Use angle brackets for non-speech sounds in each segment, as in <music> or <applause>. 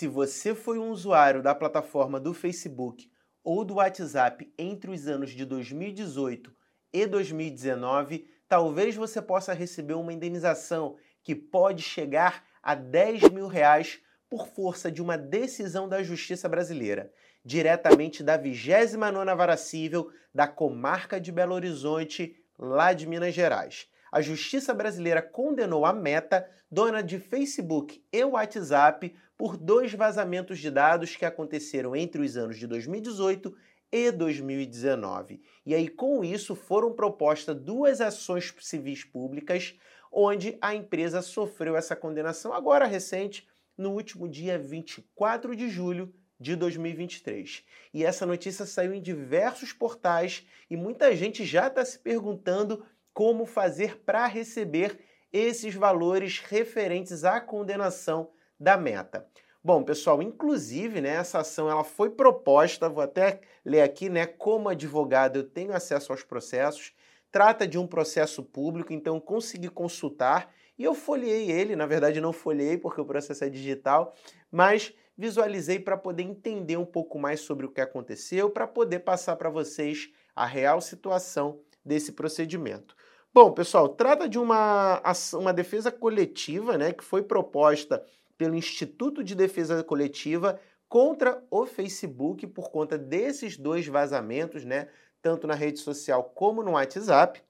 Se você foi um usuário da plataforma do Facebook ou do WhatsApp entre os anos de 2018 e 2019, talvez você possa receber uma indenização que pode chegar a 10 mil reais por força de uma decisão da Justiça Brasileira, diretamente da 29ª Vara Cível da Comarca de Belo Horizonte, lá de Minas Gerais. A Justiça Brasileira condenou a Meta, dona de Facebook e WhatsApp, por dois vazamentos de dados que aconteceram entre os anos de 2018 e 2019. E aí, com isso, foram propostas duas ações civis públicas, onde a empresa sofreu essa condenação agora recente, no último dia 24 de julho de 2023. E essa notícia saiu em diversos portais e muita gente já está se perguntando como fazer para receber esses valores referentes à condenação da meta. Bom, pessoal, inclusive, né, essa ação ela foi proposta, vou até ler aqui, né, como advogado eu tenho acesso aos processos, trata de um processo público, então consegui consultar e eu folhei ele, na verdade não folhei porque o processo é digital, mas visualizei para poder entender um pouco mais sobre o que aconteceu, para poder passar para vocês a real situação desse procedimento. Bom, pessoal, trata de uma, uma defesa coletiva né, que foi proposta pelo Instituto de Defesa Coletiva contra o Facebook por conta desses dois vazamentos, né, tanto na rede social como no WhatsApp.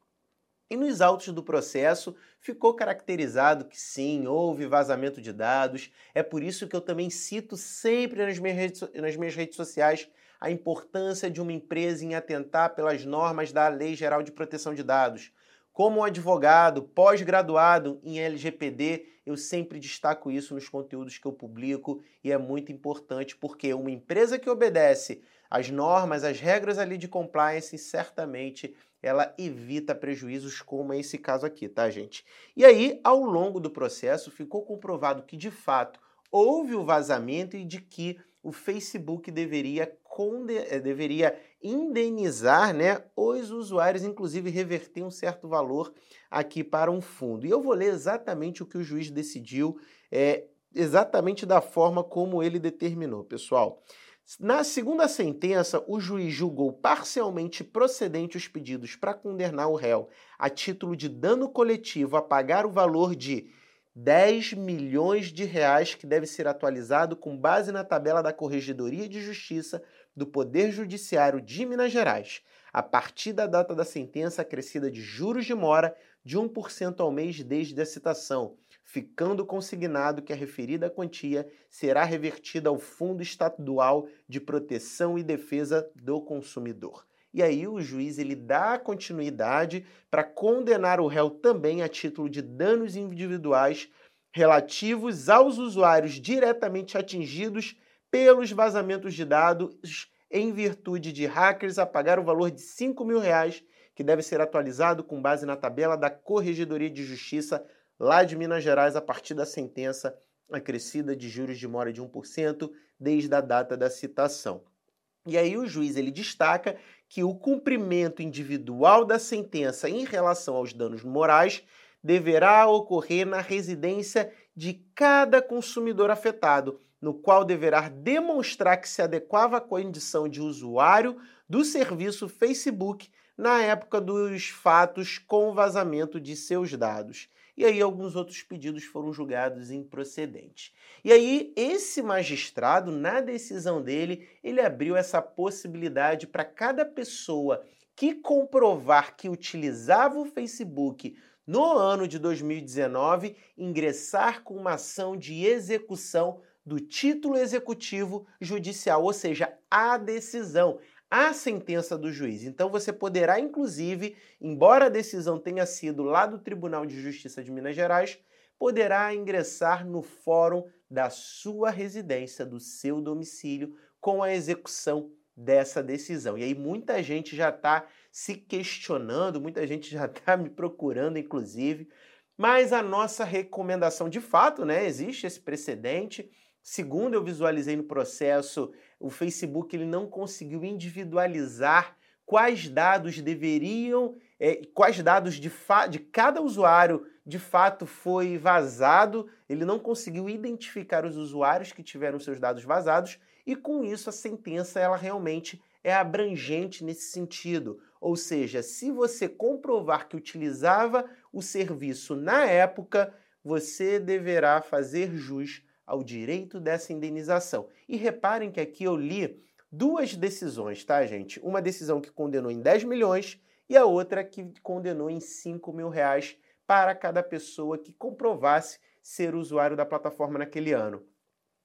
E nos autos do processo ficou caracterizado que sim, houve vazamento de dados. É por isso que eu também cito sempre nas minhas redes, nas minhas redes sociais a importância de uma empresa em atentar pelas normas da Lei Geral de Proteção de Dados. Como advogado pós-graduado em LGPD, eu sempre destaco isso nos conteúdos que eu publico e é muito importante porque uma empresa que obedece às normas, às regras ali de compliance, certamente ela evita prejuízos como é esse caso aqui, tá, gente? E aí, ao longo do processo, ficou comprovado que de fato houve o vazamento e de que o Facebook deveria, deveria indenizar né, os usuários, inclusive reverter um certo valor aqui para um fundo. E eu vou ler exatamente o que o juiz decidiu, é, exatamente da forma como ele determinou, pessoal. Na segunda sentença, o juiz julgou parcialmente procedente os pedidos para condenar o réu a título de dano coletivo a pagar o valor de 10 milhões de reais que deve ser atualizado com base na tabela da Corregedoria de Justiça do Poder Judiciário de Minas Gerais, a partir da data da sentença acrescida de juros de mora de 1% ao mês desde a citação, ficando consignado que a referida quantia será revertida ao Fundo Estadual de Proteção e Defesa do Consumidor. E aí o juiz ele dá continuidade para condenar o réu também a título de danos individuais relativos aos usuários diretamente atingidos pelos vazamentos de dados em virtude de hackers a pagar o valor de 5 mil reais, que deve ser atualizado com base na tabela da Corregedoria de Justiça lá de Minas Gerais a partir da sentença acrescida de juros de mora de 1% desde a data da citação. E aí o juiz ele destaca que o cumprimento individual da sentença em relação aos danos morais deverá ocorrer na residência de cada consumidor afetado, no qual deverá demonstrar que se adequava à condição de usuário do serviço Facebook na época dos fatos com vazamento de seus dados. E aí alguns outros pedidos foram julgados improcedentes. E aí esse magistrado, na decisão dele, ele abriu essa possibilidade para cada pessoa que comprovar que utilizava o Facebook no ano de 2019 ingressar com uma ação de execução do título executivo judicial, ou seja, a decisão, a sentença do juiz. Então você poderá, inclusive, embora a decisão tenha sido lá do Tribunal de Justiça de Minas Gerais, poderá ingressar no fórum da sua residência, do seu domicílio, com a execução dessa decisão. E aí muita gente já está se questionando, muita gente já está <laughs> me procurando, inclusive. Mas a nossa recomendação, de fato, né? Existe esse precedente. Segundo eu visualizei no processo, o Facebook ele não conseguiu individualizar quais dados deveriam é, quais dados de, de cada usuário de fato foi vazado, ele não conseguiu identificar os usuários que tiveram seus dados vazados e com isso a sentença ela realmente é abrangente nesse sentido. Ou seja, se você comprovar que utilizava o serviço na época, você deverá fazer jus ao direito dessa indenização. E reparem que aqui eu li duas decisões, tá, gente? Uma decisão que condenou em 10 milhões e a outra que condenou em 5 mil reais para cada pessoa que comprovasse ser usuário da plataforma naquele ano.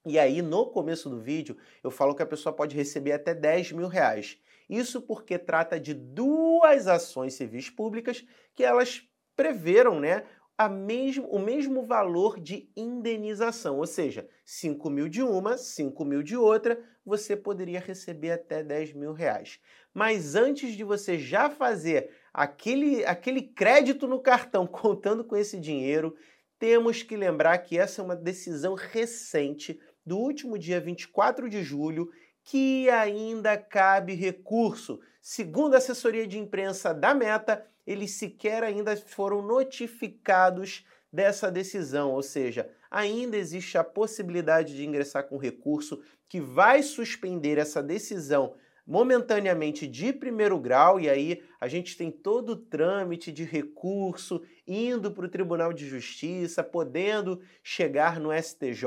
E aí, no começo do vídeo, eu falo que a pessoa pode receber até 10 mil reais. Isso porque trata de duas ações civis públicas que elas preveram né, a mesmo, o mesmo valor de indenização, ou seja, 5 mil de uma, 5 mil de outra, você poderia receber até 10 mil reais. Mas antes de você já fazer aquele, aquele crédito no cartão <laughs> contando com esse dinheiro, temos que lembrar que essa é uma decisão recente do último dia 24 de julho que ainda cabe recurso. Segundo a assessoria de imprensa da Meta, eles sequer ainda foram notificados dessa decisão, ou seja, ainda existe a possibilidade de ingressar com recurso que vai suspender essa decisão momentaneamente de primeiro grau, e aí a gente tem todo o trâmite de recurso indo para o Tribunal de Justiça, podendo chegar no STJ.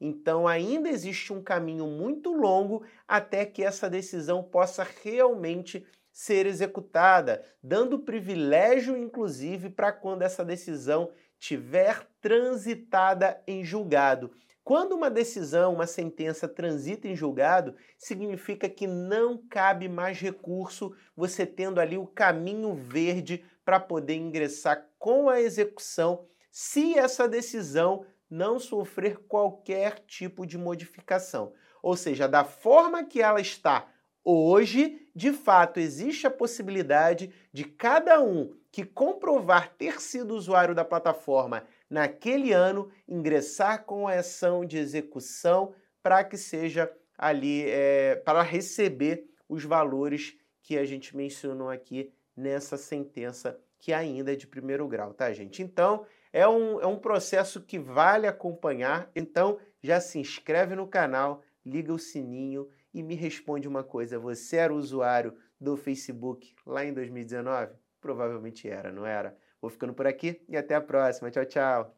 Então ainda existe um caminho muito longo até que essa decisão possa realmente ser executada, dando privilégio, inclusive, para quando essa decisão tiver transitada em julgado. Quando uma decisão, uma sentença transita em julgado, significa que não cabe mais recurso, você tendo ali o caminho verde para poder ingressar com a execução, se essa decisão não sofrer qualquer tipo de modificação. Ou seja, da forma que ela está hoje, de fato, existe a possibilidade de cada um que comprovar ter sido usuário da plataforma naquele ano ingressar com a ação de execução para que seja ali é, para receber os valores que a gente mencionou aqui nessa sentença que ainda é de primeiro grau, tá, gente? Então, é um, é um processo que vale acompanhar. Então, já se inscreve no canal, liga o sininho e me responde uma coisa: você era usuário do Facebook lá em 2019? Provavelmente era, não era? Vou ficando por aqui e até a próxima. Tchau, tchau.